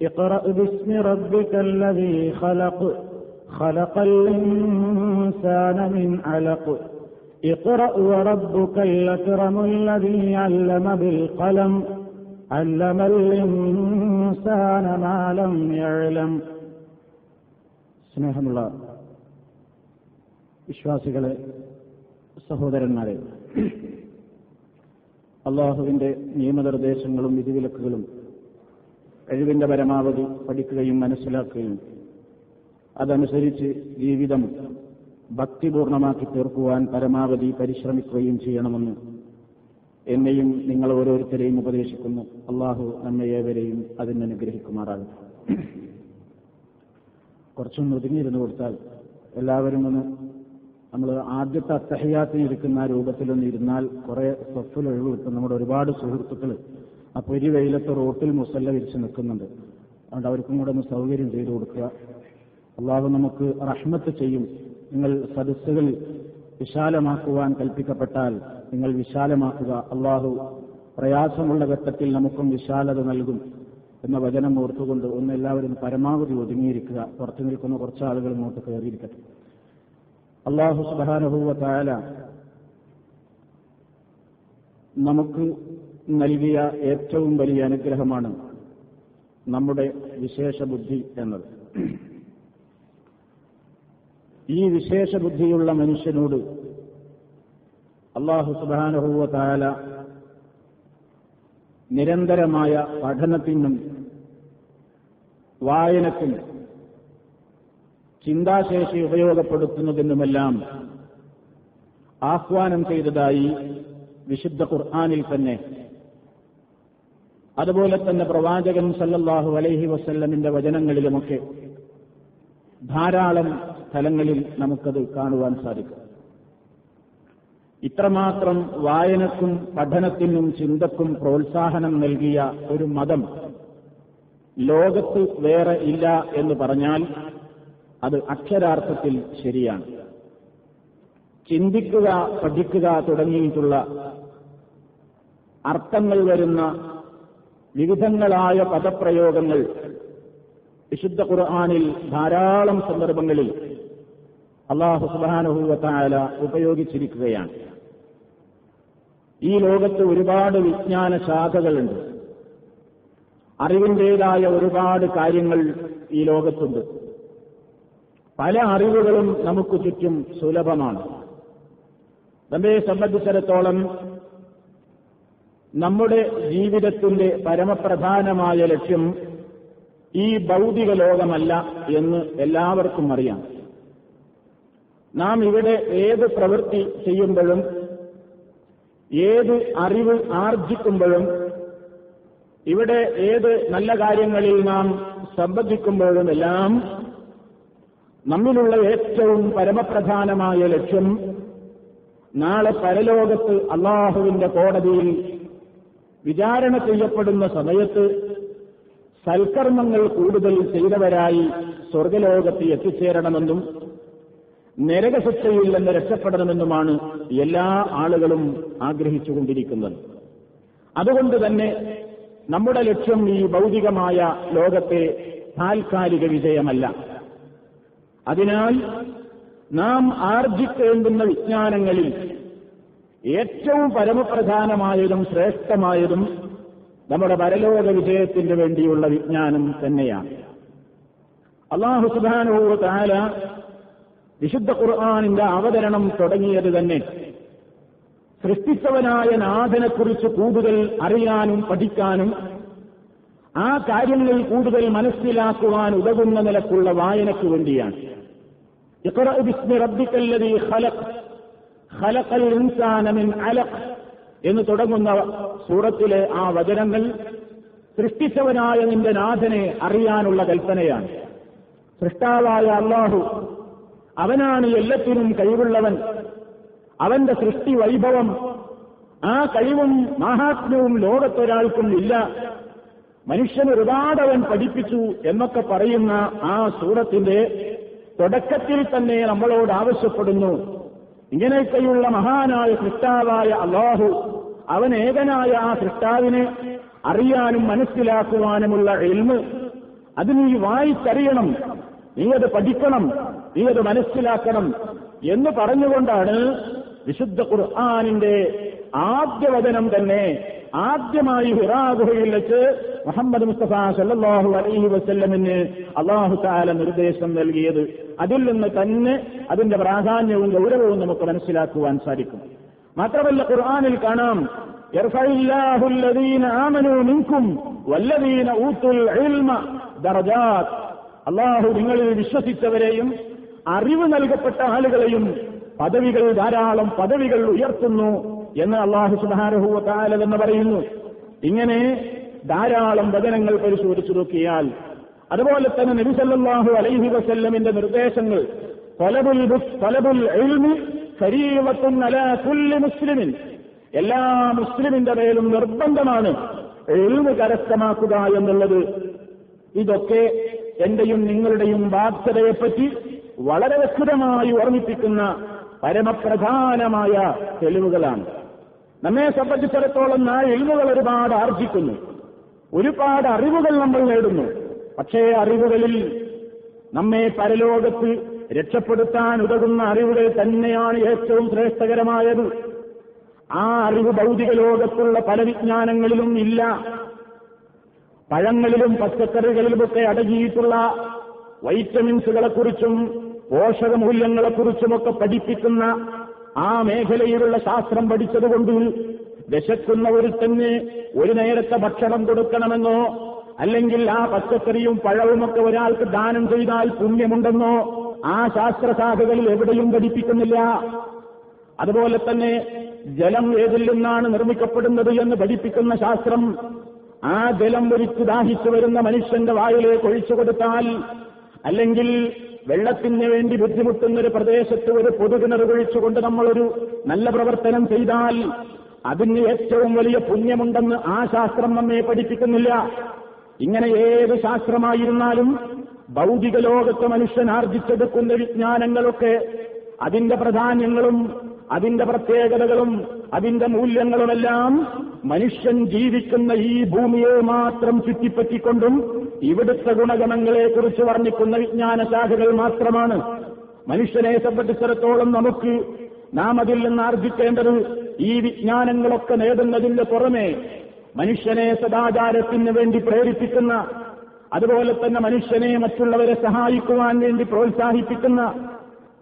اقرأ باسم ربك الذي خلق خلق الإنسان من علق اقرأ وربك الأكرم الذي علم بالقلم علم الإنسان ما لم يعلم സ്നേഹമുള്ള വിശ്വാസികളെ സഹോദരന്മാരെ അള്ളാഹുവിന്റെ നിയമനിർദ്ദേശങ്ങളും വിധിവിലക്കുകളും കഴിവിന്റെ പരമാവധി പഠിക്കുകയും മനസ്സിലാക്കുകയും അതനുസരിച്ച് ജീവിതം ഭക്തിപൂർണമാക്കി തീർക്കുവാൻ പരമാവധി പരിശ്രമിക്കുകയും ചെയ്യണമെന്ന് എന്നെയും നിങ്ങൾ ഓരോരുത്തരെയും ഉപദേശിക്കുന്നു. അള്ളാഹു നമ്മെ ഏവരെയും അതിനനുഗ്രഹിക്കുമാറാകും കുറച്ചൊന്ന് ഒതുങ്ങിയിരുന്നു കൊടുത്താൽ എല്ലാവരും ഒന്ന് നമ്മൾ ആദ്യത്തെ അത്തഹയാത്തിന് ഇരിക്കുന്ന രൂപത്തിലൊന്ന് ഇരുന്നാൽ കുറെ സ്വഫിൽ ഒഴിവ് കിട്ടും. നമ്മുടെ ഒരുപാട് സുഹൃത്തുക്കൾ ആ പൊരി വെയിലത്ത് റോട്ടിൽ മുസല്ല വിരിച്ച് നിൽക്കുന്നുണ്ട്. അതുകൊണ്ട് അവർക്കും കൂടെ ഒന്ന് സൗകര്യം ചെയ്തു കൊടുക്കുക. അള്ളാഹു നമുക്ക് റഹ്മത്ത് ചെയ്യും. നിങ്ങൾ സദസ്സുകൾ വിശാലമാക്കുവാൻ കൽപ്പിക്കപ്പെട്ടാൽ നിങ്ങൾ വിശാലമാക്കുക. അള്ളാഹു പ്രയാസമുള്ള ഘട്ടത്തിൽ നമുക്കും വിശാലത നൽകും എന്ന വചനം ഓർത്തുകൊണ്ട് ഒന്ന് എല്ലാവരും പരമാവധി ഒതുങ്ങിയിരിക്കുക. പുറത്തു നിൽക്കുന്ന കുറച്ച് ആളുകൾ ഇങ്ങോട്ട് കയറിയിരിക്കട്ടെ. അള്ളാഹു സുബാനുഭൂവ താല നമുക്ക് നൽകിയ ഏറ്റവും വലിയ അനുഗ്രഹമാണ് നമ്മുടെ വിശേഷ ബുദ്ധി എന്നത്. ഈ വിശേഷ ബുദ്ധിയുള്ള മനുഷ്യനോട് അള്ളാഹു സുബാനുഭൂവ താല നിരന്തരമായ പഠനത്തിനും വായനത്തിനും ചിന്താശേഷി ഉപയോഗപ്പെടുത്തുന്നതിനുമെല്ലാം ആഹ്വാനം ചെയ്തതായി വിശുദ്ധ ഖുർആാനിൽ തന്നെ അതുപോലെ തന്നെ പ്രവാചകൻ സല്ലല്ലാഹു അലൈഹി വസല്ലമിന്റെ വചനങ്ങളിലുമൊക്കെ ധാരാളം സ്ഥലങ്ങളിൽ നമുക്കത് കാണുവാൻ സാധിക്കും. ഇത്രമാത്രം വായനക്കും പഠനത്തിനും ചിന്തക്കും പ്രോത്സാഹനം നൽകിയ ഒരു മതം ലോകത്ത് വേറെ ഇല്ല എന്ന് പറഞ്ഞാൽ അത് അക്ഷരാർത്ഥത്തിൽ ശരിയാണ്. ചിന്തിക്കുക പഠിക്കുക തുടങ്ങിയിട്ടുള്ള അർത്ഥങ്ങൾ വരുന്ന വിവിധങ്ങളായ പദപ്രയോഗങ്ങൾ വിശുദ്ധ ഖുർആാനിൽ ധാരാളം സന്ദർഭങ്ങളിൽ അള്ളാഹു സുബാനുഭൂവത്തായ ഉപയോഗിച്ചിരിക്കുകയാണ്. ഈ ലോകത്ത് ഒരുപാട് വിജ്ഞാന ശാഖകളുണ്ട്. അറിവിന്റേതായ ഒരുപാട് കാര്യങ്ങൾ ഈ ലോകത്തുണ്ട്. പല അറിവുകളും നമുക്ക് ചുറ്റും സുലഭമാണ്. നമ്മെ സംബന്ധിച്ചിടത്തോളം നമ്മുടെ ജീവിതത്തിന്റെ പരമപ്രധാനമായ ലക്ഷ്യം ഈ ഭൗതിക ലോകമല്ല എന്ന് എല്ലാവർക്കും അറിയാം. നാം ഇവിടെ ഏത് പ്രവൃത്തി ചെയ്യുമ്പോഴും ഏത് അറിവ് ആർജിക്കുമ്പോഴും ഇവിടെ ഏത് നല്ല കാര്യങ്ങളിൽ നാം സംബന്ധിക്കുമ്പോഴും എല്ലാം നമ്മിലുള്ള ഏറ്റവും പരമപ്രധാനമായ ലക്ഷ്യം നാളെ പരലോകത്ത് അള്ളാഹുവിന്റെ കോടതിയിൽ വിചാരണ ചെയ്യപ്പെടുന്ന സമയത്ത് സൽക്കർമ്മങ്ങൾ കൂടുതൽ ചെയ്തവരായി സ്വർഗലോകത്ത് എത്തിച്ചേരണമെന്നും നരകശിക്ഷയിൽ നിന്ന് രക്ഷപ്പെടണമെന്നുമാണ് എല്ലാ ആളുകളും ആഗ്രഹിച്ചുകൊണ്ടിരിക്കുന്നത്. അതുകൊണ്ട് തന്നെ നമ്മുടെ ലക്ഷ്യം ഈ ഭൗതികമായ ലോകത്തെ താൽക്കാലിക വിജയമല്ല. അതിനാൽ നാം ആർജിക്കേണ്ടുന്ന വിജ്ഞാനങ്ങളിൽ ഏറ്റവും പരമപ്രധാനമായതും ശ്രേഷ്ഠമായതും നമ്മുടെ പരലോക വിജയത്തിന് വേണ്ടിയുള്ള വിജ്ഞാനം തന്നെയാണ്. അള്ളാഹു സുബാനുഭവ താല വിശുദ്ധ ഖുർആാനിന്റെ അവതരണം തുടങ്ങിയത് തന്നെ സൃഷ്ടിച്ചവനായ നാഥനെക്കുറിച്ച് കൂടുതൽ അറിയാനും പഠിക്കാനും ആ കാര്യങ്ങൾ കൂടുതൽ മനസ്സിലാക്കുവാൻ ഉതകുന്ന നിലക്കുള്ള വായനയ്ക്ക് വേണ്ടിയാണ്. എന്ന് തുടങ്ങുന്ന സൂറത്തിലെ ആ വചനങ്ങൾ സൃഷ്ടിച്ചവനായ നിന്റെ നാഥനെ അറിയാനുള്ള കൽപ്പനയാണ്. സൃഷ്ടാവായ അള്ളാഹു അവനാണ് എല്ലാത്തിനും കഴിവുള്ളവൻ. അവന്റെ സൃഷ്ടി വൈഭവം ആ കഴിവും മഹാത്മ്യവും ലോകത്തൊരാൾക്കും ഇല്ല. മനുഷ്യന് ഒരുപാട് പഠിപ്പിച്ചു എന്നൊക്കെ പറയുന്ന ആ സൂറത്തിന്റെ തുടക്കത്തിൽ തന്നെ നമ്മളോട് ആവശ്യപ്പെടുന്നു. ഇങ്ങനെയൊക്കെയുള്ള മഹാനായ സൃഷ്ടാവായ അള്ളാഹു അവൻ ഏകനായ ആ സൃഷ്ടാവിനെ അറിയാനും മനസ്സിലാക്കുവാനുമുള്ള എൽമ് അത് നീ വായിച്ചറിയണം നീ അത് പഠിക്കണം നീ അത് മനസ്സിലാക്കണം എന്ന് പറഞ്ഞുകൊണ്ടാണ് വിശുദ്ധ ഖുർആാനിന്റെ ആദ്യ വചനം തന്നെ ആദ്യമായി ഹിറാഗുഹയിൽ വെച്ച് മുഹമ്മദ് മുസ്തഫ സല്ലാഹു അലൈഹി വസ്ല്ലമിന് അള്ളാഹു താല നിർദ്ദേശം നൽകിയത്. അതിൽ നിന്ന് തന്നെ അതിന്റെ പ്രാധാന്യവും ഗൗരവവും നമുക്ക് മനസ്സിലാക്കുവാൻ സാധിക്കും. മാത്രമല്ല ഖുർആാനിൽ കാണാം അള്ളാഹു നിങ്ങളിൽ വിശ്വസിച്ചവരെയും അറിവ് നൽകപ്പെട്ട ആളുകളെയും പദവികൾ ധാരാളം പദവികൾ ഉയർത്തുന്നു. എന്ന് അള്ളാഹു സുബാനുഭൂവ എന്ന് പറയുന്നു. ഇങ്ങനെ ധാരാളം വചനങ്ങൾ പരിശോധിച്ചു നോക്കിയാൽ അതുപോലെ തന്നെ നബിസല്ലാഹു അലൈഹി വസല്ലമിന്റെ നിർദ്ദേശങ്ങൾ മുസ്ലിമിൻ. എല്ലാ മുസ്ലിമിന്റെ മേലും നിർബന്ധമാണ് എഴുന്ന് കരസ്ഥമാക്കുക എന്നുള്ളത്. ഇതൊക്കെ എന്റെയും നിങ്ങളുടെയും ബാധ്യതയെപ്പറ്റി വളരെ വ്യക്തമായി ഓർമ്മിപ്പിക്കുന്ന പരമപ്രധാനമായ തെളിവുകളാണ്. നമ്മെ സംബന്ധിച്ചിടത്തോളം ആ എൽമുകൾ ഒരുപാട് ആർജിക്കുന്നു. ഒരുപാട് അറിവുകൾ നമ്മൾ നേടുന്നു. പക്ഷേ അറിവുകളിൽ നമ്മെ പരലോകത്ത് രക്ഷപ്പെടുത്താൻ ഉതകുന്ന അറിവുകൾ തന്നെയാണ് ഏറ്റവും ശ്രേഷ്ഠകരമായത്. ആ അറിവ് ഭൗതിക ലോകത്തുള്ള പല വിജ്ഞാനങ്ങളിലും ഇല്ല. പഴങ്ങളിലും പച്ചക്കറികളിലുമൊക്കെ അടങ്ങിയിട്ടുള്ള വൈറ്റമിൻസുകളെക്കുറിച്ചും പോഷകമൂല്യങ്ങളെക്കുറിച്ചുമൊക്കെ പഠിപ്പിക്കുന്ന ആ മേഖലയിലുള്ള ശാസ്ത്രം പഠിച്ചതുകൊണ്ട് വിശക്കുന്ന ഒരുത്തന് ഒരു നേരത്തെ ഭക്ഷണം കൊടുക്കണമെന്നോ അല്ലെങ്കിൽ ആ പച്ചക്കറിയും പഴവുമൊക്കെ ഒരാൾക്ക് ദാനം ചെയ്താൽ പുണ്യമുണ്ടെന്നോ ആ ശാസ്ത്രശാഖകളിൽ എവിടെയും പഠിപ്പിക്കുന്നില്ല അതുപോലെ തന്നെ ജലം ഏതിൽ നിന്നാണ് നിർമ്മിക്കപ്പെടുന്നത് എന്ന് പഠിപ്പിക്കുന്ന ശാസ്ത്രം ആ ജലം ഒരിക്കു ദാഹിച്ചു വരുന്ന മനുഷ്യന്റെ വായിലേക്ക് ഒഴിച്ചു കൊടുത്താൽ അല്ലെങ്കിൽ വെള്ളത്തിന് വേണ്ടി ബുദ്ധിമുട്ടുന്ന ഒരു പ്രദേശത്ത് ഒരു പൊതുകിണർ കുഴിച്ചുകൊണ്ട് നമ്മളൊരു നല്ല പ്രവർത്തനം ചെയ്താൽ അതിന് ഏറ്റവും വലിയ പുണ്യമുണ്ടെന്ന് ആ ശാസ്ത്രം നമ്മെ പഠിപ്പിക്കുന്നില്ല. ഇങ്ങനെ ഏത് ശാസ്ത്രമായിരുന്നാലും ഭൗതിക ലോകത്ത് മനുഷ്യൻ ആർജിച്ചെടുക്കുന്ന വിജ്ഞാനങ്ങളൊക്കെ അതിന്റെ പ്രധാന്യങ്ങളും അതിന്റെ പ്രത്യേകതകളും അതിന്റെ മൂല്യങ്ങളുമെല്ലാം മനുഷ്യൻ ജീവിക്കുന്ന ഈ ഭൂമിയെ മാത്രം ചുറ്റിപ്പറ്റിക്കൊണ്ടും ഇവിടുത്തെ ഗുണഗണങ്ങളെക്കുറിച്ച് വർണിക്കുന്ന വിജ്ഞാന ശാഖകൾ മാത്രമാണ്. മനുഷ്യനെ സംബന്ധിച്ചിടത്തോളം നമുക്ക് നാം അതിൽ നിന്ന് ആർജിക്കേണ്ടത് ഈ വിജ്ഞാനങ്ങളൊക്കെ നേടുന്നതിന്റെ പുറമെ മനുഷ്യനെ സദാചാരത്തിന് വേണ്ടി പ്രേരിപ്പിക്കുന്ന അതുപോലെ തന്നെ മനുഷ്യനെ മറ്റുള്ളവരെ സഹായിക്കുവാൻ വേണ്ടി പ്രോത്സാഹിപ്പിക്കുന്ന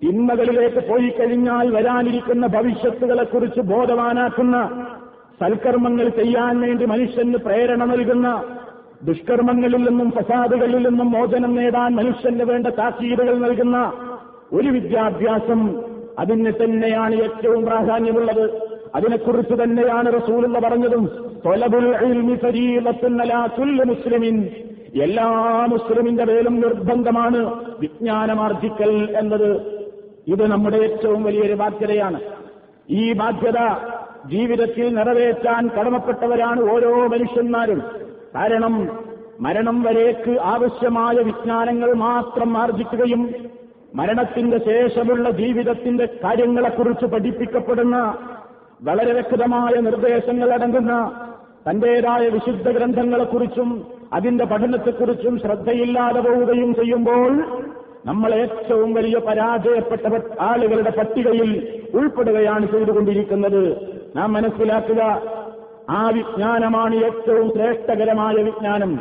തിന്മകളിലേക്ക് പോയി കഴിഞ്ഞാൽ വരാനിരിക്കുന്ന ഭവിഷ്യത്തുകളെക്കുറിച്ച് ബോധവാനാക്കുന്ന സൽക്കർമ്മങ്ങൾ ചെയ്യാൻ വേണ്ടി മനുഷ്യന് പ്രേരണ നൽകുന്ന ദുഷ്കർമ്മങ്ങളിൽ നിന്നും ഫസാദുകളിൽ നിന്നും മോചനം നേടാൻ മനുഷ്യന് വേണ്ട താക്കീതുകൾ നൽകുന്ന ഒരു വിദ്യാഭ്യാസം അതിന് തന്നെയാണ് ഏറ്റവും പ്രാധാന്യമുള്ളത്. അതിനെക്കുറിച്ച് തന്നെയാണ് റസൂലുള്ള പറഞ്ഞതും മുസ്ലിമിൻ. എല്ലാ മുസ്ലിമിന്റെ പേരും നിർബന്ധമാണ് വിജ്ഞാനമാർജിക്കൽ എന്നത്. ഇത് നമ്മുടെ ഏറ്റവും വലിയൊരു ബാധ്യതയാണ്. ഈ ബാധ്യത ജീവിതത്തിൽ നിറവേറ്റാൻ കടമപ്പെട്ടവരാണ് ഓരോ മനുഷ്യന്മാരും. കാരണം മരണം വരേക്ക് ആവശ്യമായ വിജ്ഞാനങ്ങൾ മാത്രം ആർജിക്കുകയും മരണത്തിന്റെ ശേഷമുള്ള ജീവിതത്തിന്റെ കാര്യങ്ങളെക്കുറിച്ച് പഠിപ്പിക്കപ്പെടുന്ന വളരെ വ്യക്തമായ നിർദ്ദേശങ്ങൾ അടങ്ങുന്ന തന്റേതായ വിശുദ്ധ ഗ്രന്ഥങ്ങളെക്കുറിച്ചും അതിന്റെ പഠനത്തെക്കുറിച്ചും ശ്രദ്ധയില്ലാതെ പോവുകയും ചെയ്യുമ്പോൾ നമ്മൾ ഏറ്റവും വലിയ പരാജയപ്പെട്ട ആളുകളുടെ പട്ടികയിൽ ഉൾപ്പെടുകയാണ് ചെയ്തുകൊണ്ടിരിക്കുന്നത്. നാം മനസ്സിലാക്കുക ആ വിജ്ഞാനമാണ് ഏറ്റവും ശ്രേഷ്ഠകരമായ വിജ്ഞാനം.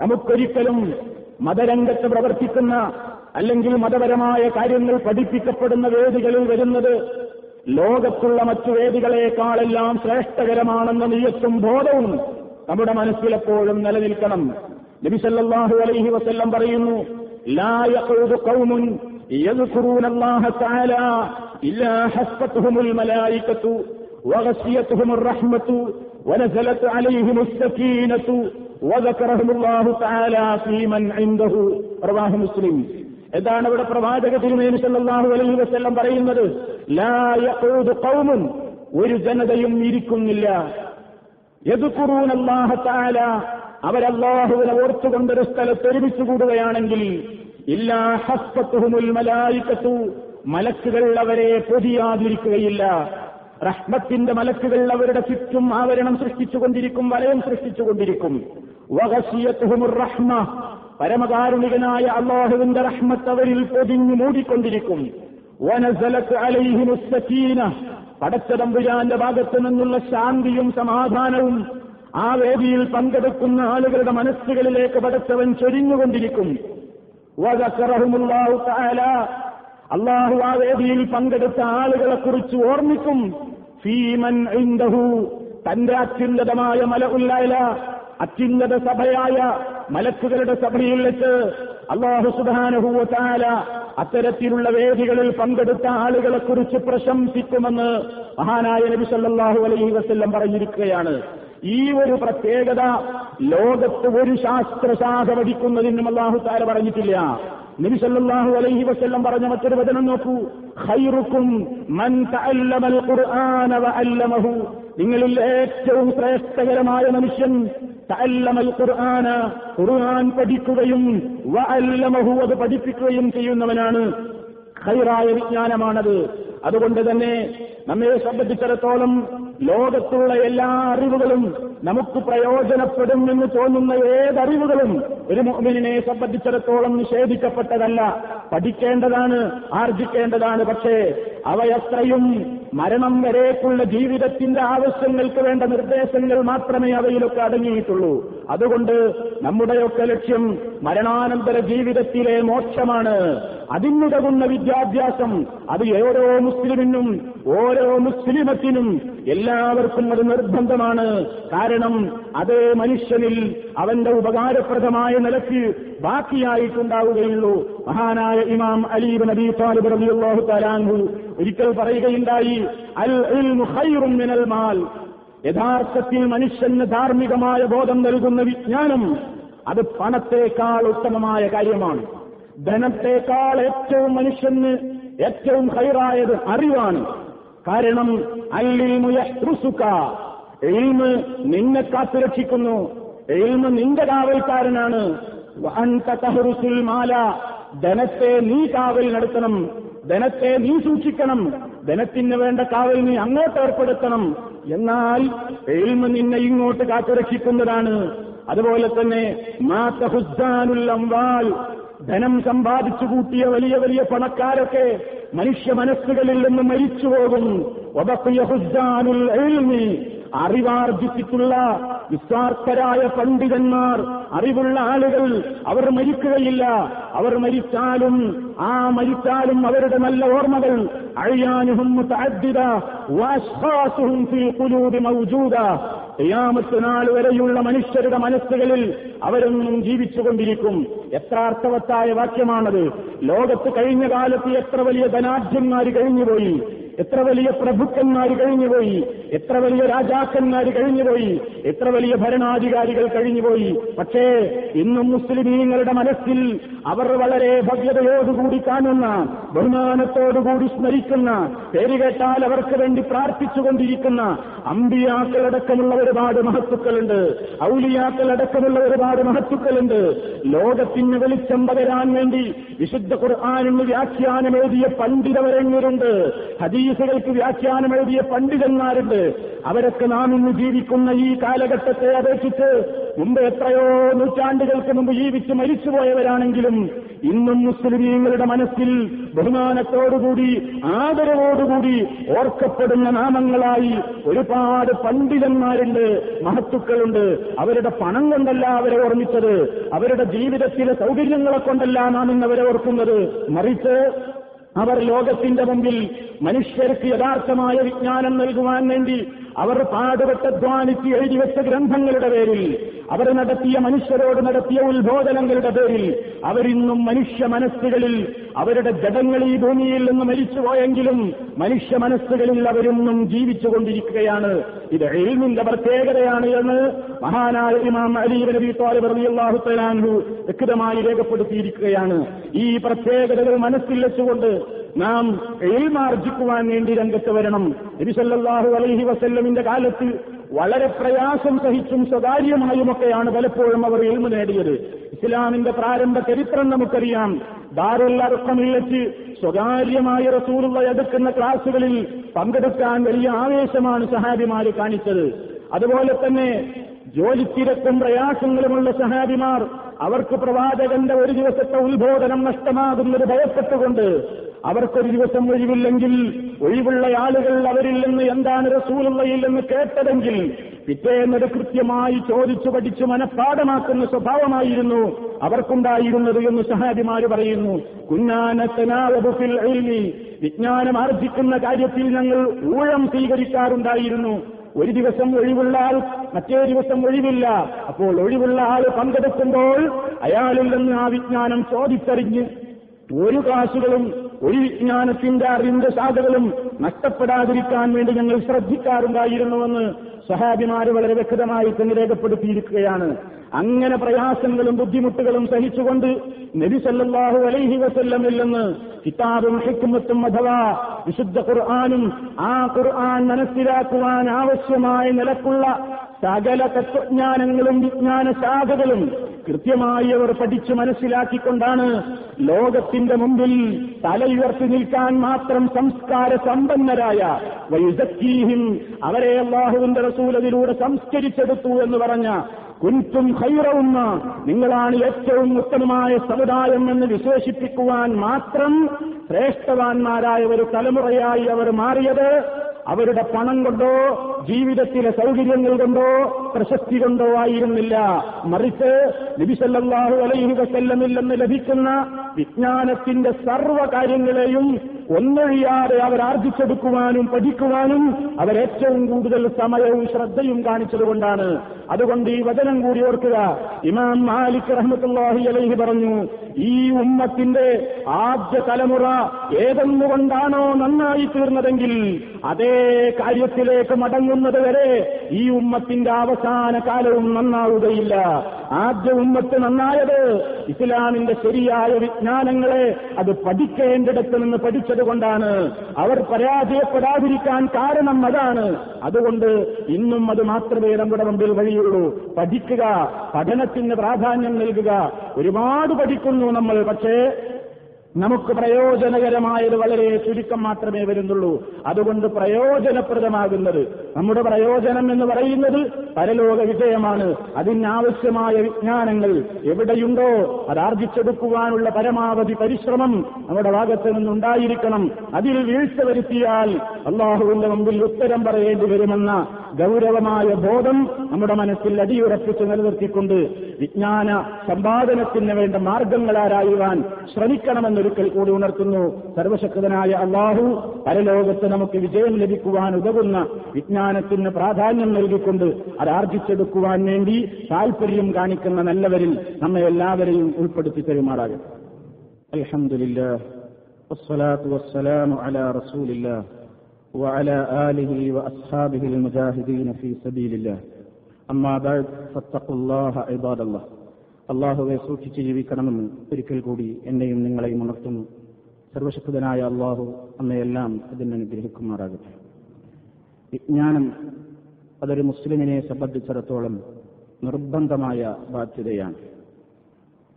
നമുക്കൊരിക്കലും മതരംഗത്ത് പ്രവർത്തിക്കുന്ന അല്ലെങ്കിൽ മതപരമായ കാര്യങ്ങൾ പഠിപ്പിക്കപ്പെടുന്ന വേദികളിൽ വരുന്നത് ലോകത്തുള്ള മറ്റു വേദികളെക്കാളെല്ലാം ശ്രേഷ്ഠകരമാണെന്ന നീയത്തും ബോധവും നമ്മുടെ മനസ്സിലെപ്പോഴും നിലനിൽക്കണം. നബിസല്ലാഹു അലൈഹി വസ്ല്ലം പറയുന്നു لا يقعد قوم يذكرون الله تعالى إلا حفتهم الملائكة وغشيتهم الرحمة ونزلت عليهم السكينة وذكرهم الله تعالى في من عنده رواه مسلم എന്താണ് ഇവിടെ പ്രവാചക തിരുമേനി സല്ലല്ലാഹു അലൈഹി വസല്ലം പറയുന്നത് ലാ യഖൂദു ഖൗമുൻ ഒരു ജനതയും ഇരിക്കുന്നില്ല യദ്കുറൂന അല്ലാഹ തആല അവരല്ലാഹുവിനെ ഓർത്തുകൊണ്ടൊരു സ്ഥലത്ത് ഒരുമിച്ച് കൂടുകയാണെങ്കിൽ ഇല്ലാ ഹസ്ബത്തുഹുമുൽ മലായിക്കത്തു മലക്കുകൾ അവരെ പൊതിയാതിരിക്കുകയില്ല റഹ്മത്തിന്റെ മലക്കുകൾ അവരുടെ ചുറ്റും ആവരണം സൃഷ്ടിച്ചുകൊണ്ടിരിക്കും വലയം സൃഷ്ടിച്ചുകൊണ്ടിരിക്കും. റഹ്മ പരമകാരുണികനായ അള്ളാഹുവിന്റെ റഹ്മത്ത് അവരിൽ പൊതിഞ്ഞു മൂടിക്കൊണ്ടിരിക്കും. പടച്ചതമ്പുരാന്റെ ഭാഗത്ത് നിന്നുള്ള ശാന്തിയും സമാധാനവും ആ വേദിയിൽ പങ്കെടുക്കുന്ന ആളുകളുടെ മനസ്സുകളിലേക്ക് പടച്ചവൻ ചൊരിഞ്ഞുകൊണ്ടിരിക്കും. അള്ളാഹു ആ വേദിയിൽ പങ്കെടുത്ത ആളുകളെ കുറിച്ച് ഓർമ്മിക്കും. ഫീമൻ തന്റെ അത്യുന്നതമായ മല ഉല്ലായ അത്യുന്നത സഭയായ മലക്കുകളുടെ സഭയിൽ വെച്ച് അള്ളാഹു സുധാനഹുവത്താല അത്തരത്തിലുള്ള വേദികളിൽ പങ്കെടുത്ത ആളുകളെ കുറിച്ച് പ്രശംസിക്കുമെന്ന് മഹാനായ നബി സല്ലാഹു അലൈഹി വസ്ല്ലം പറഞ്ഞിരിക്കുകയാണ്. ഈ ഒരു പ്രത്യേകത ലോകത്ത് ഒരു ശാസ്ത്രശാഖ പഠിക്കുന്നതിനും അള്ളാഹു താര പറഞ്ഞിട്ടില്ല. നബി സല്ലല്ലാഹു അലൈഹി വസല്ലം പറഞ്ഞ മറ്റൊരു വചനം നോക്കൂ. ഖൈറുക്കും മൻ തഅല്ലമൽ ഖുർആന വഅല്ലമഹു. നിങ്ങളിൽ ഏറ്റവും ശ്രേഷ്ഠകരമായ മനുഷ്യൻ തഅല്ലമൽ ഖുർആന. ഖുർആൻ പഠിക്കുകയും വഅല്ലമഹു അത് പഠിപ്പിക്കുകയും ചെയ്യുന്നവനാണ്. ഖൈറായ വിജ്ഞാനമാണത്. അതുകൊണ്ട് തന്നെ നമ്മെ സംബന്ധിച്ചിടത്തോളം ലോകത്തുള്ള എല്ലാ അറിവുകളും നമുക്ക് പ്രയോജനപ്പെടും എന്ന് തോന്നുന്ന ഏതറിവുകളും ഒരു മോമിനെ സംബന്ധിച്ചിടത്തോളം നിഷേധിക്കപ്പെട്ടതല്ല. പഠിക്കേണ്ടതാണ് ആർജിക്കേണ്ടതാണ്. പക്ഷേ അവയത്രയും മരണം വരേക്കുള്ള ജീവിതത്തിന്റെ ആവശ്യങ്ങൾക്ക് വേണ്ട നിർദ്ദേശങ്ങൾ മാത്രമേ അവയിലൊക്കെ അടങ്ങിയിട്ടുള്ളൂ. അതുകൊണ്ട് നമ്മുടെയൊക്കെ ലക്ഷ്യം മരണാനന്തര ജീവിതത്തിലെ മോക്ഷമാണ്. അതിനുതകുന്ന വിദ്യാഭ്യാസം അത് ഓരോ മുസ്ലിമിനും ഓരോ മുസ്ലിമത്തിനും എല്ലാവർക്കും അത് നിർബന്ധമാണ്. കാരണം അതേ മനുഷ്യനിൽ അവന്റെ ഉപകാരപ്രദമായ നിലയ്ക്ക് ബാക്കിയായിട്ടുണ്ടാവുകയുള്ളൂ. മഹാനായ ഇമാം അലീബ് നബി തലാൻഹു ഒരിക്കൽ പറയുകയുണ്ടായി അൽ മിനൽ മാൽ. യഥാർത്ഥത്തിൽ മനുഷ്യന് ധാർമ്മികമായ ബോധം നൽകുന്ന വിജ്ഞാനം അത് പണത്തേക്കാൾ ഉത്തമമായ കാര്യമാണ്. ധനത്തേക്കാൾ ഏറ്റവും മനുഷ്യന് ഏറ്റവും ഹൈറായത് അറിവാണ്. കാരണം അല്ലിമുസുക്ക എൽമ് നിന്നെ കാത്തുരക്ഷിക്കുന്നു. എൽമ് നിന്റെ കാവൽക്കാരനാണ്. ധനത്തെ നീ കാവൽ നടത്തണം. ധനത്തെ നീ സൂക്ഷിക്കണം. ധനത്തിന് വേണ്ട കാവൽ നീ അങ്ങോട്ട് ഏർപ്പെടുത്തണം. എന്നാൽ എൽമ് നിന്നെ ഇങ്ങോട്ട് കാത്തുരക്ഷിക്കുന്നതാണ്. അതുപോലെ തന്നെ മാത്തഹുദ്ദാനുൽ അംവാൽ ധനം സമ്പാദിച്ചു കൂട്ടിയ വലിയ വലിയ പണക്കാരൊക്കെ മനുഷ്യ മനസ്സുകളിൽ നിന്ന് മരിച്ചുപോകും. അറിവാർജിച്ചിട്ടുള്ള വിസ്വാർത്ഥരായ പണ്ഡിതന്മാർ അറിവുള്ള ആളുകൾ അവർ മരിക്കുകയില്ല. അവർ മരിച്ചാലും ആ മരിച്ചാലും അവരുടെ നല്ല ഓർമ്മകൾ അഴിയാനുഹും നാൾ വരെയുള്ള മനുഷ്യരുടെ മനസ്സുകളിൽ അവരൊന്നും ജീവിച്ചുകൊണ്ടിരിക്കും. എത്ര അർത്ഥവത്തായ വാക്യമാണത്. ലോകത്ത് കഴിഞ്ഞ കാലത്ത് എത്ര വലിയ ധനാഢ്യന്മാർ കഴിഞ്ഞുപോയി. എത്ര വലിയ പ്രഭുക്കന്മാർ കഴിഞ്ഞുപോയി? എത്ര വലിയ രാജാക്കന്മാർ കഴിഞ്ഞുപോയി? എത്ര വലിയ ഭരണാധികാരികൾ കഴിഞ്ഞുപോയി? പക്ഷേ ഇന്നും മുസ്ലിമീങ്ങളുടെ മനസ്സിൽ അവർ വളരെ ഭവ്യതയോടുകൂടി കാണുന്ന ബഹുമാനത്തോടുകൂടി സ്മരിക്കുന്ന പേര് കേട്ടാൽ അവർക്ക് വേണ്ടി പ്രാർത്ഥിച്ചുകൊണ്ടിരിക്കുന്ന അമ്പിയാക്കളടക്കമുള്ള ഒരുപാട് മഹത്തുക്കളുണ്ട്. ഔലിയാക്കളടക്കമുള്ള ഒരുപാട് മഹത്തുക്കളുണ്ട്. ലോകത്തിന് വെളിച്ചം പകരാൻ വേണ്ടി വിശുദ്ധ ഖുർആാനിന് വ്യാഖ്യാനം എഴുതിയ പണ്ഡിതവരങ്ങരുണ്ട് ഹദീസുകൾക്ക് വ്യാഖ്യാനം എഴുതിയ പണ്ഡിതന്മാരുണ്ട്. അവരൊക്കെ നാം ഇന്ന് ജീവിക്കുന്ന ഈ കാലഘട്ടത്തെ അപേക്ഷിച്ച് മുമ്പ് എത്രയോ നൂറ്റാണ്ടുകൾക്ക് മുമ്പ് ജീവിച്ച് മരിച്ചുപോയവരാണെങ്കിലും ഇന്നും മുസ്ലിമീങ്ങളുടെ മനസ്സിൽ ബഹുമാനത്തോടുകൂടി ആദരവോടുകൂടി ഓർക്കപ്പെടുന്ന നാമങ്ങളായി ഒരുപാട് പണ്ഡിതന്മാരുണ്ട് മഹത്തുക്കളുണ്ട്. അവരുടെ പണം കൊണ്ടല്ല അവരെ ഓർമ്മിച്ചത്. അവരുടെ ജീവിതത്തിലെ സൗകര്യങ്ങളെ കൊണ്ടല്ല നാം ഇന്ന് അവരെ ഓർക്കുന്നത്. മറിച്ച് അവർ ലോകത്തിന്റെ മുമ്പിൽ മനുഷ്യർക്ക് യഥാർത്ഥമായ വിജ്ഞാനം നൽകുവാൻ വേണ്ടി അവർ പാടുപെട്ടധ്വാനിച്ച് എഴുതിവെച്ച ഗ്രന്ഥങ്ങളുടെ പേരിൽ അവർ നടത്തിയ മനുഷ്യരോട് നടത്തിയ ഉത്ബോധനങ്ങളുടെ പേരിൽ അവരിന്നും മനുഷ്യ മനസ്സുകളിൽ അവരുടെ ജഡങ്ങൾ ഈ ഭൂമിയിൽ നിന്ന് മരിച്ചുപോയെങ്കിലും മനുഷ്യ മനസ്സുകളിൽ അവരിന്നും ജീവിച്ചുകൊണ്ടിരിക്കുകയാണ് ഇത് എഴുതിന്റെ പ്രത്യേകതയാണ് എന്ന് മഹാനായ ഇമാം അലീബ് നബി താലിബ് റളിയല്ലാഹു തലാൻഹു വ്യക്തമായി രേഖപ്പെടുത്തിയിരിക്കുകയാണ്. ഈ പ്രത്യേകതകൾ മനസ്സിൽ വെച്ചുകൊണ്ട് നാം എൽമാർജിക്കുവാൻ വേണ്ടി രംഗത്ത് വരണം. നബി സല്ലല്ലാഹു അലൈഹി വസല്ലമിന്റെ കാലത്ത് വളരെ പ്രയാസം സഹിച്ചും സ്വകാര്യമായുമൊക്കെയാണ് പലപ്പോഴും അവർ എൽമ നേടിയത്. ഇസ്ലാമിന്റെ പ്രാരംഭ ചരിത്രം നമുക്കറിയാം. ദാറുൽ അർക്കമിൽ വെച്ച് സ്വകാര്യമായ റസൂലുള്ള എടുക്കുന്ന ക്ലാസുകളിൽ പങ്കെടുക്കാൻ വലിയ ആവേശമാണ് സഹാബിമാര് കാണിച്ചത്. അതുപോലെ തന്നെ ജോലിത്തിരക്കും പ്രയാസങ്ങളുമുള്ള സഹാബിമാർ അവർക്ക് പ്രവാചകന്റെ ഒരു ദിവസത്തെ ഉത്ബോധനം നഷ്ടമാകുന്നത് ഭയപ്പെട്ടുകൊണ്ട് അവർക്കൊരു ദിവസം ഒഴിവില്ലെങ്കിൽ ഒഴിവുള്ള ആളുകൾ അവരിൽ നിന്ന് എന്താണ് റസൂലുള്ളയിൽ നിന്ന് കേട്ടതെങ്കിൽ പിറ്റേന്നത് കൃത്യമായി ചോദിച്ചു പഠിച്ചു മനഃപ്പാടമാക്കുന്ന സ്വഭാവമായിരുന്നു അവർക്കുണ്ടായിരുന്നത് എന്ന് സഹാബിമാര് പറയുന്നു. കുഞ്ഞാനത്തനാവബുഫിൽ വിജ്ഞാനം ആർജിക്കുന്ന കാര്യത്തിൽ ഞങ്ങൾ ഊഴം സ്വീകരിക്കാറുണ്ടായിരുന്നു. ഒരു ദിവസം ഒഴിവുള്ള ആൾ മറ്റേ ദിവസം ഒഴിവില്ല. അപ്പോൾ ഒഴിവുള്ള ആൾ പങ്കെടുക്കുമ്പോൾ അയാളിൽ നിന്ന് ആ വിജ്ഞാനം ചോദിച്ചറിഞ്ഞ് ഒരു ക്ലാസുകളും ഒരു വിജ്ഞാനത്തിന്റെ അറിവിന്റെ ശാഖകളും നഷ്ടപ്പെടാതിരിക്കാൻ വേണ്ടി ഞങ്ങൾ ശ്രദ്ധിക്കാറുണ്ടായിരുന്നുവെന്ന് സഹാബിമാര് വളരെ വ്യക്തമായി തന്നെ രേഖപ്പെടുത്തിയിരിക്കുകയാണ് അങ്ങനെ പ്രയാസങ്ങളും ബുദ്ധിമുട്ടുകളും സഹിച്ചുകൊണ്ട് നബിസല്ലാഹു അലൈഹി വസല്ലമിൽ നിന്ന് കിതാബും ഹിക്മത്തും അഥവാ വിശുദ്ധ ഖുർആാനും ആ ഖുർആൻ മനസ്സിലാക്കുവാൻ ആവശ്യമായ നിലക്കുള്ള സകല തത്വജ്ഞാനങ്ങളും വിജ്ഞാന ശാഖകളും കൃത്യമായി അവർ പഠിച്ചു മനസ്സിലാക്കിക്കൊണ്ടാണ് ലോകത്തിന്റെ മുമ്പിൽ തലയുയർത്തി നിൽക്കാൻ മാത്രം സംസ്കാര സമ്പന്നരായ വൈദക്കീഹിം അവരെ അള്ളാഹുവിന്റെ റസൂലതിലൂടെ സംസ്കരിച്ചെടുത്തു എന്ന് പറഞ്ഞ കുന്റും ഹൈറവുന്ന നിങ്ങളാണ് ഏറ്റവും ഉത്തമമായ സമുദായം എന്ന് വിശേഷിപ്പിക്കുവാൻ മാത്രം ശ്രേഷ്ഠവാന്മാരായ ഒരു തലമുറയായി അവർ മാറിയത് അവരുടെ പണം കൊണ്ടോ ജീവിതത്തിലെ സൗകര്യങ്ങൾ കൊണ്ടോ പ്രശസ്തി കൊണ്ടോ ആയിരുന്നില്ല. മറിച്ച് നബിസല്ലാഹു അലൈഹി വസല്ലമിൽ നിന്ന് ലഭിക്കുന്ന വിജ്ഞാനത്തിന്റെ സർവ കാര്യങ്ങളെയും ഒന്നൊഴിയാതെ അവർ ആർജിച്ചെടുക്കുവാനും പഠിക്കുവാനും അവരേറ്റവും കൂടുതൽ സമയവും ശ്രദ്ധയും കാണിച്ചതുകൊണ്ടാണ് അതുകൊണ്ട് ഈ വചനം കൂടി ഓർക്കുക. ഇമാം മാലിക് റഹ്മത്തുല്ലാഹി അലൈഹി പറഞ്ഞു ഈ ഉമ്മത്തിന്റെ ആദ്യ തലമുറ ഏതെന്നുകൊണ്ടാണോ നന്നായി തീർന്നതെങ്കിൽ അതേ കാര്യത്തിലേക്ക് മടങ്ങുന്നത് വരെ ഈ ഉമ്മത്തിന്റെ അവസാന കാലവും നന്നാവുകയില്ല. ആദ്യ ഉമ്മത്ത് നന്നായത് ഇസ്ലാമിന്റെ ശരിയായ വിജ്ഞാനങ്ങളെ അത് പഠിക്കേണ്ടിടത്ത് നിന്ന് പഠിച്ചതുകൊണ്ടാണ്. അവർ പരാജയപ്പെടാതിരിക്കാൻ കാരണം അതാണ്. അതുകൊണ്ട് ഇന്നും അത് മാത്രമേ നമ്മുടെ മുമ്പിൽ വഴിയുള്ളൂ പഠിക്കുക പഠനത്തിന് പ്രാധാന്യം നൽകുക. ഒരുപാട് പഠിക്കുന്നു നമ്മൾ പക്ഷേ നമുക്ക് പ്രയോജനകരമായത് വളരെ ചുരുക്കം മാത്രമേ വരുന്നുള്ളൂ. അതുകൊണ്ട് പ്രയോജനപ്രദമാകുന്നത് നമ്മുടെ പ്രയോജനം എന്ന് പറയുന്നത് പരലോക വിജയമാണ്. അതിനാവശ്യമായ വിജ്ഞാനങ്ങൾ എവിടെയുണ്ടോ അത് ആർജിച്ചെടുക്കുവാനുള്ള പരമാവധി പരിശ്രമം നമ്മുടെ ഭാഗത്ത് നിന്നുണ്ടായിരിക്കണം. അതിൽ വീഴ്ച വരുത്തിയാൽ അള്ളാഹുവിന്റെ മുമ്പിൽ ഉത്തരം പറയേണ്ടി വരുമെന്ന ഗൗരവമായ ബോധം നമ്മുടെ മനസ്സിൽ അടിയുറപ്പിച്ച് നിലനിർത്തിക്കൊണ്ട് വിജ്ഞാന സമ്പാദനത്തിന് വേണ്ട മാർഗങ്ങളാരായുവാൻ ശ്രമിക്കണമെന്നൊരിക്കൽ കൂടി ഉണർത്തുന്നു സർവശക്തനായ അള്ളാഹു പരലോകത്ത് നമുക്ക് വിജയം ലഭിക്കുവാൻ ഉതകുന്ന വിജ്ഞാനത്തിന് പ്രാധാന്യം നൽകിക്കൊണ്ട് അത് ആർജിച്ചെടുക്കുവാൻ വേണ്ടി താൽപര്യം കാണിക്കുന്ന നല്ലവരിൽ നമ്മെ എല്ലാവരെയും ഉൾപ്പെടുത്തി തരുമാറാകും അലഹമില്ല والصلاة والسلام على رسول الله وعلى آله وأصحابه المجاهدين في سبيل الله أما بعد فاتقوا الله عباد الله അള്ളാഹുവെ സൂക്ഷിച്ച് ജീവിക്കണമെന്ന് ഒരിക്കൽ കൂടി എന്നെയും നിങ്ങളെയും ഉണർത്തുന്നു സർവശക്തനായ അള്ളാഹു നമ്മയെല്ലാം അതിനെ അനുഗ്രഹിക്കുമാറാകട്ടെ വിജ്ഞാനം അതൊരു മുസ്ലിമിനെ സംബന്ധിച്ചിടത്തോളം നിർബന്ധമായ ബാധ്യതയാണ്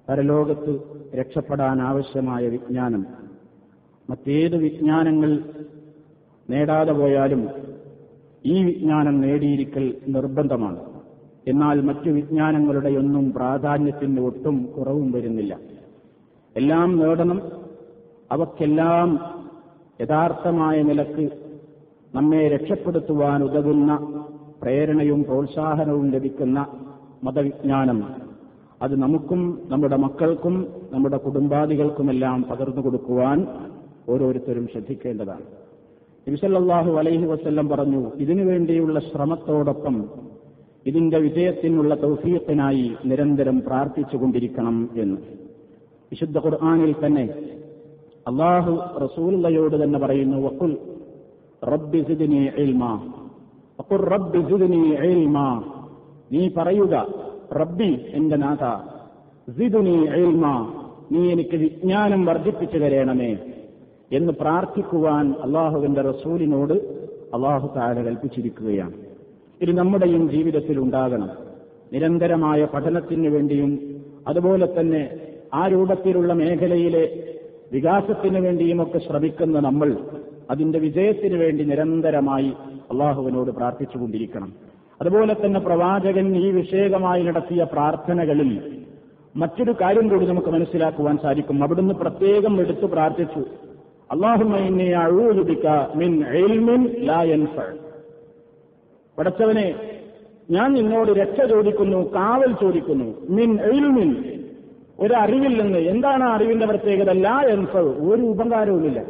പരലോകത്ത് രക്ഷപ്പെടാൻ ആവശ്യമായ വിജ്ഞാനം മറ്റേത് വിജ്ഞാനങ്ങൾ നേടാതെ പോയാലും ഈ വിജ്ഞാനം നേടിയിരിക്കൽ നിർബന്ധമാണ്. എന്നാൽ മറ്റു വിജ്ഞാനങ്ങളുടെയൊന്നും പ്രാധാന്യത്തിന് ഒട്ടും കുറവും വരുന്നില്ല. എല്ലാം നേടണം. അവക്കെല്ലാം യഥാർത്ഥമായ നിലയ്ക്ക് നമ്മെ രക്ഷപ്പെടുത്തുവാൻ ഉതകുന്ന പ്രേരണയും പ്രോത്സാഹനവും ലഭിക്കുന്ന മതവിജ്ഞാനം. അത് നമുക്കും നമ്മുടെ മക്കൾക്കും നമ്മുടെ കുടുംബാദികൾക്കുമെല്ലാം പകർന്നു കൊടുക്കുവാൻ ഓരോരുത്തരും ശ്രദ്ധിക്കേണ്ടതാണ്. നബിസല്ലാഹു അലൈഹി വസ്ല്ലം പറഞ്ഞു ഇതിനു ഇതിനുവേണ്ടിയുള്ള ശ്രമത്തോടൊപ്പം ഇതിന്റെ വിജയത്തിനുള്ള തൗഫീഖിനായി നിരന്തരം പ്രാർത്ഥിച്ചുകൊണ്ടിരിക്കണം എന്ന്. വിശുദ്ധ ഖുർആാനിൽ തന്നെ അള്ളാഹു റസൂലയോട് തന്നെ പറയുന്നു വക്കുൽ റബ്ബി റബ്ബി നീ പറയുക റബ്ബി എന്റെ നാഥ നീ എനിക്ക് വിജ്ഞാനം വർദ്ധിപ്പിച്ചു തരേണമേ. എന്ന് പ്രാർത്ഥിക്കുവാൻ അള്ളാഹുവിന്റെ റസൂലിനോട് അള്ളാഹു താര കൽപ്പിച്ചിരിക്കുകയാണ്. ഇത് നമ്മുടെയും ജീവിതത്തിൽ ഉണ്ടാകണം. നിരന്തരമായ പഠനത്തിന് വേണ്ടിയും അതുപോലെ തന്നെ ആ രൂപത്തിലുള്ള മേഖലയിലെ വികാസത്തിന് വേണ്ടിയുമൊക്കെ ശ്രമിക്കുന്ന നമ്മൾ അതിന്റെ വിജയത്തിന് വേണ്ടി നിരന്തരമായി അള്ളാഹുവിനോട് പ്രാർത്ഥിച്ചുകൊണ്ടിരിക്കണം. അതുപോലെ തന്നെ പ്രവാചകൻ ഈ വിഷയകമായി നടത്തിയ പ്രാർത്ഥനകളിൽ മറ്റൊരു കാര്യം കൂടി നമുക്ക് മനസ്സിലാക്കുവാൻ സാധിക്കും. അവിടുന്ന് പ്രത്യേകം എടുത്തു പ്രാർത്ഥിച്ചു. പടച്ചവനെ ഞാൻ നിന്നോട് രക്ഷ ചോദിക്കുന്നു കാവൽ ചോദിക്കുന്നു. മിൻ എൽമിൻ അറിവിൽ നിന്ന്. എന്താണ് ആ അറിവിന്റെ പ്രത്യേകത? ലാ എൻഫ് ഒരു ഉപകാരവുമില്ല.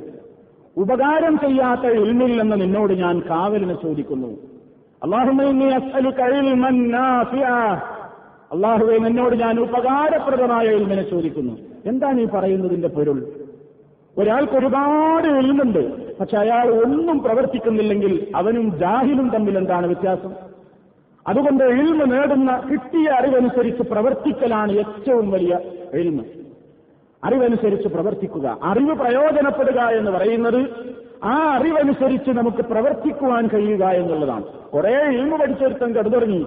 ഉപകാരം ചെയ്യാത്ത ഇൽമിൽ നിന്ന് നിന്നോട് ഞാൻ കാവലിനെ ചോദിക്കുന്നു. അള്ളാഹുവെ നിന്നോട് ഞാൻ ഉപകാരപ്രദമായ എൽമിനെ ചോദിക്കുന്നു. എന്താണ് ഈ പറയുന്നതിന്റെ പൊരുൾ? ഒരാൾക്ക് ഒരുപാട് എഴുതുന്നുണ്ട് പക്ഷെ അയാൾ ഒന്നും പ്രവർത്തിക്കുന്നില്ലെങ്കിൽ അവനും ജാഹിലും തമ്മിൽ എന്താണ് വ്യത്യാസം? അതുകൊണ്ട് എഴുമ നേടുന്ന കിട്ടിയ അറിവനുസരിച്ച് പ്രവർത്തിക്കലാണ് ഏറ്റവും വലിയ എഴുമ അറിവനുസരിച്ച് പ്രവർത്തിക്കുക. അറിവ് പ്രയോജനപ്പെടുക എന്ന് പറയുന്നത് ആ അറിവനുസരിച്ച് നമുക്ക് പ്രവർത്തിക്കുവാൻ കഴിയുക എന്നുള്ളതാണ്. കുറെ ഇൽമ പഠിച്ചെടുത്തൻ കടുതുറങ്ങി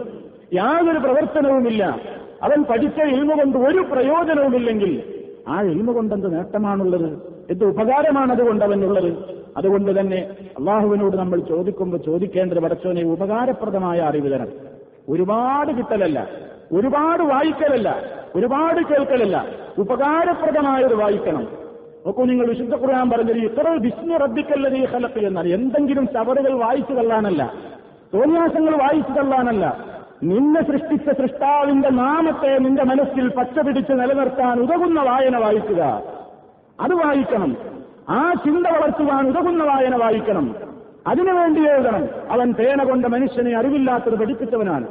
യാതൊരു പ്രവർത്തനവുമില്ല. അവൻ പഠിച്ച ഇൽമ കൊണ്ട് ഒരു പ്രയോജനവുമില്ലെങ്കിൽ ആ ഇൽമ കൊണ്ടെന്ത് നേട്ടമാണുള്ളത്? എന്ത് ഉപകാരമാണ് അതുകൊണ്ട് അവനുള്ളത്. അതുകൊണ്ട് തന്നെ അള്ളാഹുവിനോട് നമ്മൾ ചോദിക്കുമ്പോൾ ചോദിക്കേണ്ടത് പടച്ചോനെ ഉപകാരപ്രദമായ അറിവ് തരണം ഒരുപാട് കിട്ടലല്ല ഒരുപാട് വായിക്കലല്ല ഒരുപാട് കേൾക്കലല്ല. ഉപകാരപ്രദമായത് വായിക്കണം. നോക്കൂ നിങ്ങൾ വിശുദ്ധ ഖുർആൻ പറഞ്ഞത് ഇത്ര വിഷ്ണു റബ്ബിക്കല്ലത് ഈ ഹലത്ത് എന്നാൽ എന്തെങ്കിലും ചവറുകൾ വായിച്ചു തള്ളാനല്ല തോന്നിയാസങ്ങൾ വായിച്ചു തള്ളാനല്ല. നിന്നെ സൃഷ്ടിച്ച സൃഷ്ടാവിന്റെ നാമത്തെ നിന്റെ മനസ്സിൽ പച്ച പിടിച്ച് നിലനിർത്താൻ ഉതകുന്ന വായന വായിക്കുക. അത് വായിക്കണം. ആ ചിന്ത വളർത്തുവാൻ ഉതകുന്ന വായന വായിക്കണം. അതിനുവേണ്ടി എഴുതണം. അവൻ പേന കൊണ്ട മനുഷ്യനെ അറിവില്ലാത്തത് പഠിപ്പിച്ചവനാണ്.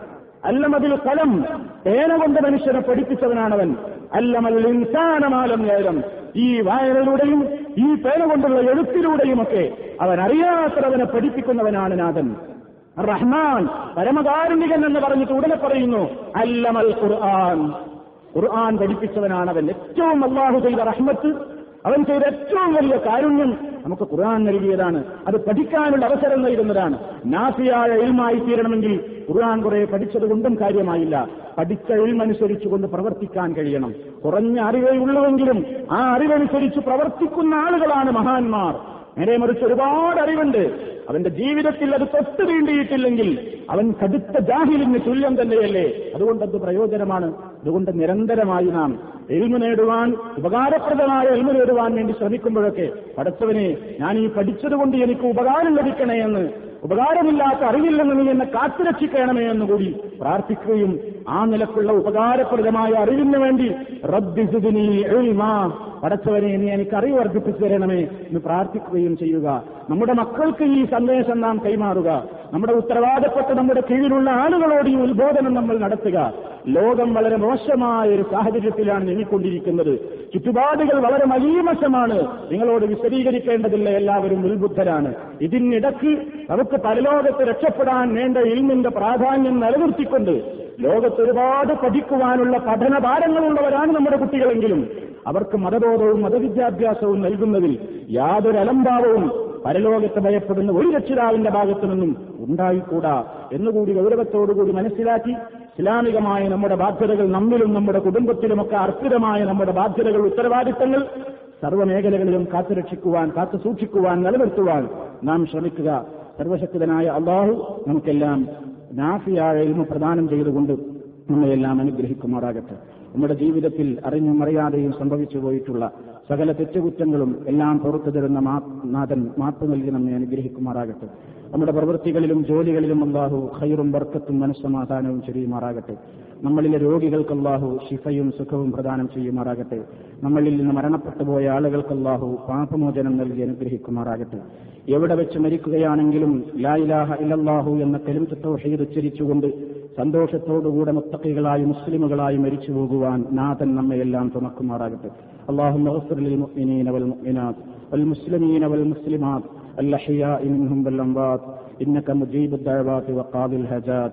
അല്ലമതിൽ കലം പേന കൊണ്ട മനുഷ്യനെ പഠിപ്പിച്ചവനാണവൻ. അല്ലമൽ ഇൻസാനമാലം നേരം. ഈ വായനയിലൂടെയും ഈ പേന കൊണ്ടുള്ള എഴുത്തിലൂടെയുമൊക്കെ അവൻ അറിയാത്തവനെ പഠിപ്പിക്കുന്നവനാണ് നാഥൻ. റഹ്മാൻ പരമകാരുണികൻ എന്ന് പറഞ്ഞിട്ട് ഉടനെ പറയുന്നു അല്ലമൽ ഖുർആൻ. ഖുർആൻ പഠിപ്പിച്ചവനാണവൻ. ഏറ്റവും അള്ളാഹു ചെയ്ത റഹ്മത്ത് അവൻ ചെയ്ത ഏറ്റവും വലിയ കാരുണ്യം നമുക്ക് ഖുർആൻ നൽകിയതാണ്. അത് പഠിക്കാനുള്ള അവസരം നൽകുന്നതാണ്. നാസിയായ എൽമായി തീരണമെങ്കിൽ ഖുർആൻ കുറെ പഠിച്ചത് കൊണ്ടും കാര്യമായില്ല. പഠിച്ച ഇൽമനുസരിച്ചുകൊണ്ട് പ്രവർത്തിക്കാൻ കഴിയണം. കുറഞ്ഞ അറിവേ ഉള്ളുവെങ്കിലും ആ അറിവനുസരിച്ച് പ്രവർത്തിക്കുന്ന ആളുകളാണ് മഹാന്മാർ. നേരെ മറിച്ച് ഒരുപാട് അറിവുണ്ട്. അവന്റെ ജീവിതത്തിൽ അത് തൊട്ട് തീണ്ടിയിട്ടില്ലെങ്കിൽ അവൻ കടുത്ത ജാഹിലിന് തുല്യം തന്നെയല്ലേ? അതുകൊണ്ട് അത് പ്രയോജനമാണ്. അതുകൊണ്ട് നിരന്തരമായി നാം എൽമു നേടുവാൻ ഉപകാരപ്രദമായ എൽമു നേടുവാൻ വേണ്ടി ശ്രമിക്കുമ്പോഴൊക്കെ പഠിച്ചവനെ ഞാൻ ഈ പഠിച്ചതുകൊണ്ട് എനിക്ക് ഉപകാരം ലഭിക്കണേ എന്ന് ഉപകാരമില്ലാത്ത അറിവില്ലെന്ന് നീ എന്നെ കാത്തുരക്ഷിക്കണമേ എന്നുകൂടി പ്രാർത്ഥിക്കുകയും ആ നിലക്കുള്ള ഉപകാരപ്രദമായ അറിവിന് വേണ്ടി പടച്ചവനെ നീ എനിക്ക് അറിവ് വർദ്ധിപ്പിച്ചു തരണമേ എന്ന് പ്രാർത്ഥിക്കുകയും ചെയ്യുക. നമ്മുടെ മക്കൾക്ക് ഈ സന്ദേശം നാം കൈമാറുക. നമ്മുടെ ഉത്തരവാദപ്പെട്ട നമ്മുടെ കീഴിലുള്ള ആളുകളോട് ഈ ഉത്ബോധനം നമ്മൾ നടത്തുക. ലോകം വളരെ മോശമായ ഒരു സാഹചര്യത്തിലാണ് നീങ്ങിക്കൊണ്ടിരിക്കുന്നത്. ചുറ്റുപാടുകൾ വളരെ മലീമശമാണ്. നിങ്ങളോട് വിശദീകരിക്കേണ്ടതില്ല എല്ലാവരും ഉത്ബുദ്ധരാണ്. ഇതിനിടയ്ക്ക് നമുക്ക് പരലോകത്ത് രക്ഷപ്പെടാൻ വേണ്ട ഇൽമിന്റെ പ്രാധാന്യം നിലനിർത്തിക്കൊണ്ട് ലോകത്ത് ഒരുപാട് പഠിക്കുവാനുള്ള പഠന ഭാരങ്ങളുള്ളവരാണ് നമ്മുടെ കുട്ടികളെങ്കിലും. അവർക്ക് മതബോധവും മതവിദ്യാഭ്യാസവും നൽകുന്നതിൽ യാതൊരു അലംഭാവവും പരലോകത്ത് ഭയപ്പെടുന്ന ഒരു രക്ഷിതാവിന്റെ ഭാഗത്തു നിന്നും ഉണ്ടായിക്കൂടാ എന്നുകൂടി ഗൗരവത്തോടുകൂടി മനസ്സിലാക്കി ഇസ്ലാമികമായ നമ്മുടെ ബാധ്യതകൾ നമ്മിലും നമ്മുടെ കുടുംബത്തിലുമൊക്കെ അർപ്പിതമായ നമ്മുടെ ബാധ്യതകൾ ഉത്തരവാദിത്തങ്ങൾ സർവമേഖലകളിലും കാത്തുരക്ഷിക്കുവാൻ കാത്തു സൂക്ഷിക്കുവാൻ നിലനിർത്തുവാൻ നാം ശ്രമിക്കുക. സർവശക്തനായ അള്ളാഹു നമുക്കെല്ലാം നാഫിയായ ഇൽമ പ്രദാനം ചെയ്തുകൊണ്ട് നമ്മളെല്ലാം അനുഗ്രഹിക്കുമാറാകട്ടെ. നമ്മുടെ ജീവിതത്തിൽ അറിഞ്ഞും അറിയാതെയും സംഭവിച്ചു പോയിട്ടുള്ള സകല തെറ്റുകുറ്റങ്ങളും എല്ലാം പുറത്തു തരുന്ന നാഥൻ മാപ്പ് നൽകി നമ്മെ അനുഗ്രഹിക്കുമാറാകട്ടെ. നമ്മുടെ പ്രവൃത്തികളിലും ജോലികളിലും അള്ളാഹു ഖൈറും ബർക്കത്തും മനസ്സമാധാനവും ചെയ്യുമാറാകട്ടെ നമ്മളിലെ രോഗികൾക്ക് അള്ളാഹു ശിഫയും സുഖവും പ്രദാനം ചെയ്യുമാറാകട്ടെ നമ്മളിൽ നിന്ന് മരണപ്പെട്ടു പോയ ആളുകൾക്ക് അള്ളാഹു പാപമോചനം നൽകി അനുഗ്രഹിക്കുമാറാകട്ടെ എവിടെ വെച്ച് മരിക്കുകയാണെങ്കിലും ലായിലാഹ ഇലല്ലാഹു എന്ന കെലിമത്തോ ഹെയ്ത് ഉച്ചരിച്ചുകൊണ്ട് സന്തോഷത്തോടുകൂടെ മുത്തക്കികളായി മുസ്ലിമുകളായി മരിച്ചു പോകുവാൻ നാഥൻ നമ്മയെല്ലാം തുണക്കുമാറാകട്ടെ اللهم اغفر للمؤمنين والمؤمنات والمسلمين والمسلمات الأحياء منهم والأموات إنك مجيب الدعوات وقاضي الهجات